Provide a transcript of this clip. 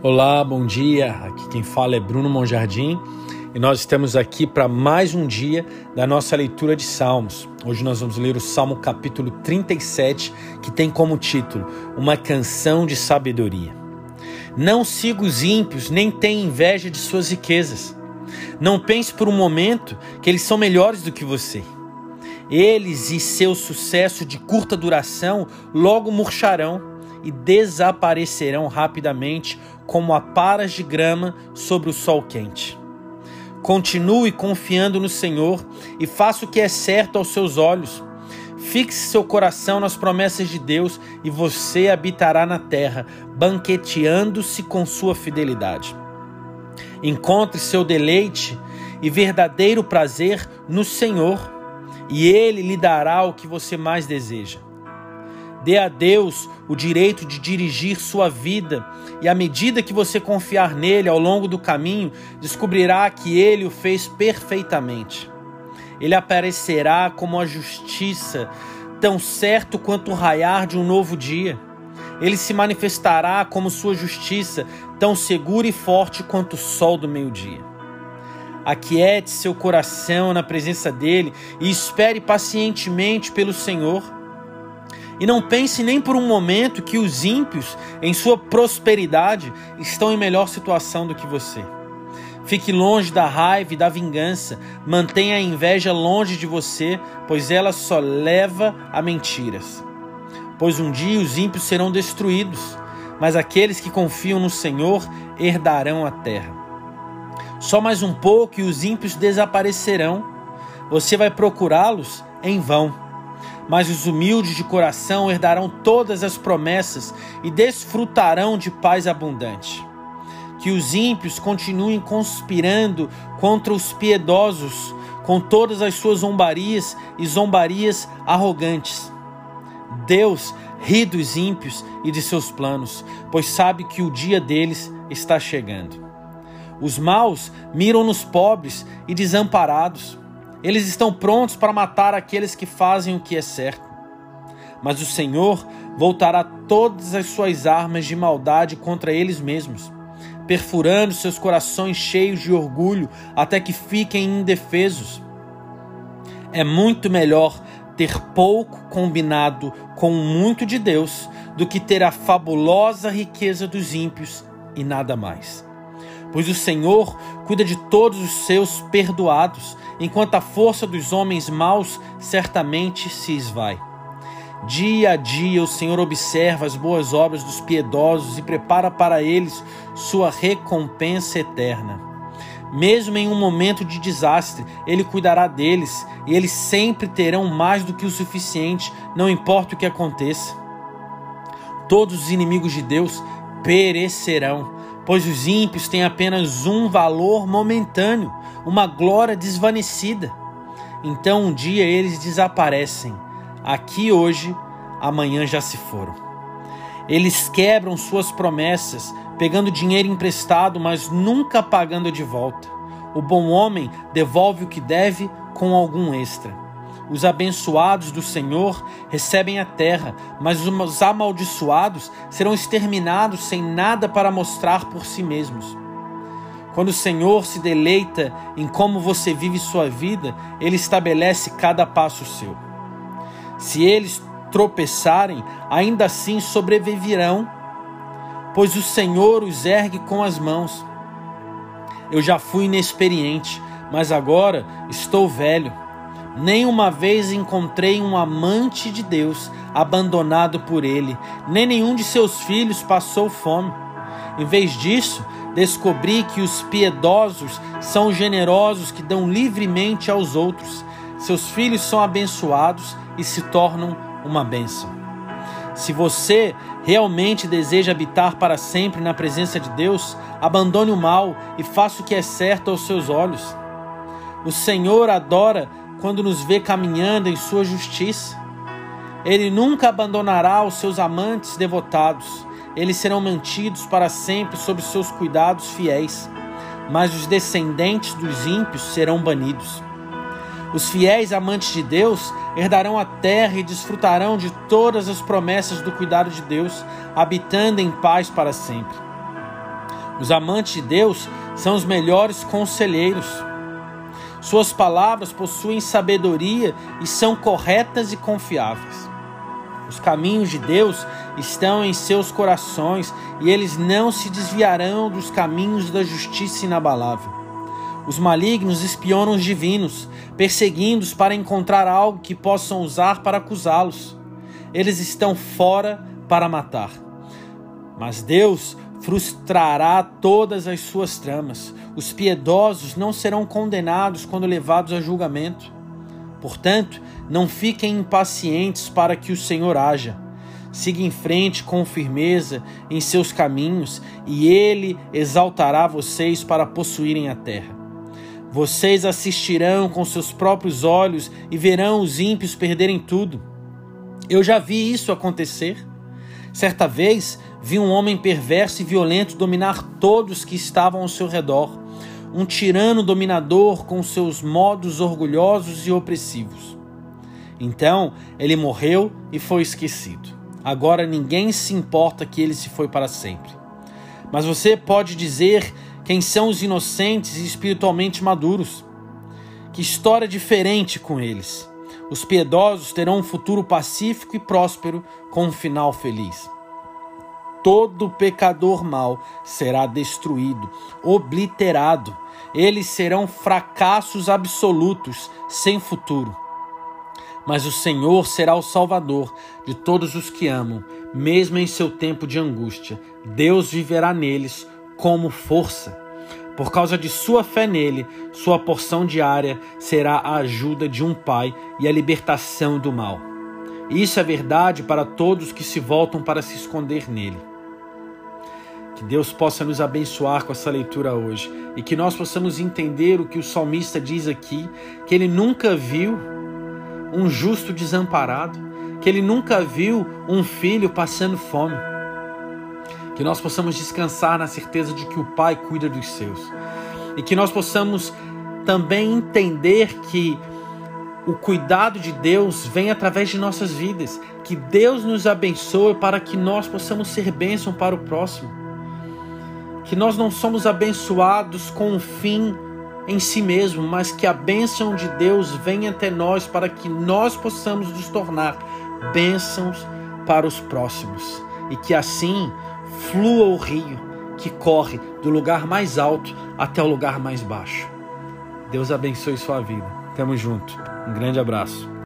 Olá, bom dia. Aqui quem fala é Bruno Monjardim e nós estamos aqui para mais um dia da nossa leitura de Salmos. Hoje nós vamos ler o Salmo capítulo 37, que tem como título Uma canção de sabedoria. Não siga os ímpios, nem tenha inveja de suas riquezas. Não pense por um momento que eles são melhores do que você. Eles e seu sucesso de curta duração logo murcharão e desaparecerão rapidamente como aparas de grama sobre o sol quente. Continue confiando no Senhor e faça o que é certo aos seus olhos. Fixe seu coração nas promessas de Deus e você habitará na terra, banqueteando-se com sua fidelidade. Encontre seu deleite e verdadeiro prazer no Senhor, e Ele lhe dará o que você mais deseja. Dê a Deus o direito de dirigir sua vida, e à medida que você confiar nele ao longo do caminho, descobrirá que ele o fez perfeitamente. Ele aparecerá como a justiça, tão certo quanto o raiar de um novo dia. Ele se manifestará como sua justiça, tão segura e forte quanto o sol do meio-dia. Aquiete seu coração na presença dele e espere pacientemente pelo Senhor. E não pense nem por um momento que os ímpios, em sua prosperidade, estão em melhor situação do que você. Fique longe da raiva e da vingança, mantenha a inveja longe de você, pois ela só leva a mentiras. Pois um dia os ímpios serão destruídos, mas aqueles que confiam no Senhor herdarão a terra. Só mais um pouco e os ímpios desaparecerão. Você vai procurá-los em vão mas os humildes de coração herdarão todas as promessas e desfrutarão de paz abundante. Que os ímpios continuem conspirando contra os piedosos com todas as suas zombarias e zombarias arrogantes. Deus ri dos ímpios e de seus planos, pois sabe que o dia deles está chegando. Os maus miram nos pobres e desamparados eles estão prontos para matar aqueles que fazem o que é certo. Mas o Senhor voltará todas as suas armas de maldade contra eles mesmos, perfurando seus corações cheios de orgulho até que fiquem indefesos. É muito melhor ter pouco combinado com muito de Deus do que ter a fabulosa riqueza dos ímpios e nada mais pois o Senhor cuida de todos os seus perdoados, enquanto a força dos homens maus certamente se esvai. Dia a dia o Senhor observa as boas obras dos piedosos e prepara para eles sua recompensa eterna. Mesmo em um momento de desastre, Ele cuidará deles e eles sempre terão mais do que o suficiente, não importa o que aconteça. Todos os inimigos de Deus perecerão pois os ímpios têm apenas um valor momentâneo, uma glória desvanecida. Então um dia eles desaparecem, aqui hoje, amanhã já se foram. Eles quebram suas promessas, pegando dinheiro emprestado, mas nunca pagando de volta. O bom homem devolve o que deve com algum extra. Os abençoados do Senhor recebem a terra, mas os amaldiçoados serão exterminados sem nada para mostrar por si mesmos. Quando o Senhor se deleita em como você vive sua vida, ele estabelece cada passo seu. Se eles tropeçarem, ainda assim sobreviverão, pois o Senhor os ergue com as mãos. Eu já fui inexperiente, mas agora estou velho nem uma vez encontrei um amante de Deus abandonado por ele, nem nenhum de seus filhos passou fome. Em vez disso, descobri que os piedosos são generosos que dão livremente aos outros. Seus filhos são abençoados e se tornam uma bênção. Se você realmente deseja habitar para sempre na presença de Deus, abandone o mal e faça o que é certo aos seus olhos. O Senhor adora quando nos vê caminhando em sua justiça. Ele nunca abandonará os seus amantes devotados. Eles serão mantidos para sempre sob seus cuidados fiéis. Mas os descendentes dos ímpios serão banidos. Os fiéis amantes de Deus herdarão a terra e desfrutarão de todas as promessas do cuidado de Deus, habitando em paz para sempre. Os amantes de Deus são os melhores conselheiros. Suas palavras possuem sabedoria e são corretas e confiáveis. Os caminhos de Deus estão em seus corações e eles não se desviarão dos caminhos da justiça inabalável. Os malignos espionam os divinos, perseguindo-os para encontrar algo que possam usar para acusá-los. Eles estão fora para matar. Mas Deus frustrará todas as suas tramas. Os piedosos não serão condenados quando levados a julgamento. Portanto, não fiquem impacientes para que o Senhor haja. Siga em frente com firmeza em seus caminhos, e ele exaltará vocês para possuírem a terra. Vocês assistirão com seus próprios olhos e verão os ímpios perderem tudo. Eu já vi isso acontecer. Certa vez vi um homem perverso e violento dominar todos que estavam ao seu redor, um tirano dominador com seus modos orgulhosos e opressivos. Então ele morreu e foi esquecido. Agora ninguém se importa que ele se foi para sempre. Mas você pode dizer quem são os inocentes e espiritualmente maduros. Que história diferente com eles. Os piedosos terão um futuro pacífico e próspero com um final feliz todo pecador mau será destruído, obliterado. Eles serão fracassos absolutos, sem futuro. Mas o Senhor será o Salvador de todos os que amam, mesmo em seu tempo de angústia. Deus viverá neles como força. Por causa de sua fé nele, sua porção diária será a ajuda de um pai e a libertação do mal. Isso é verdade para todos que se voltam para se esconder nele. Que Deus possa nos abençoar com essa leitura hoje e que nós possamos entender o que o salmista diz aqui, que ele nunca viu um justo desamparado, que ele nunca viu um filho passando fome. Que nós possamos descansar na certeza de que o Pai cuida dos seus. E que nós possamos também entender que o cuidado de Deus vem através de nossas vidas. Que Deus nos abençoe para que nós possamos ser bênção para o próximo que nós não somos abençoados com um fim em si mesmo, mas que a bênção de Deus venha até nós para que nós possamos nos tornar bênçãos para os próximos e que assim flua o rio que corre do lugar mais alto até o lugar mais baixo. Deus abençoe sua vida. Tamo junto. Um grande abraço.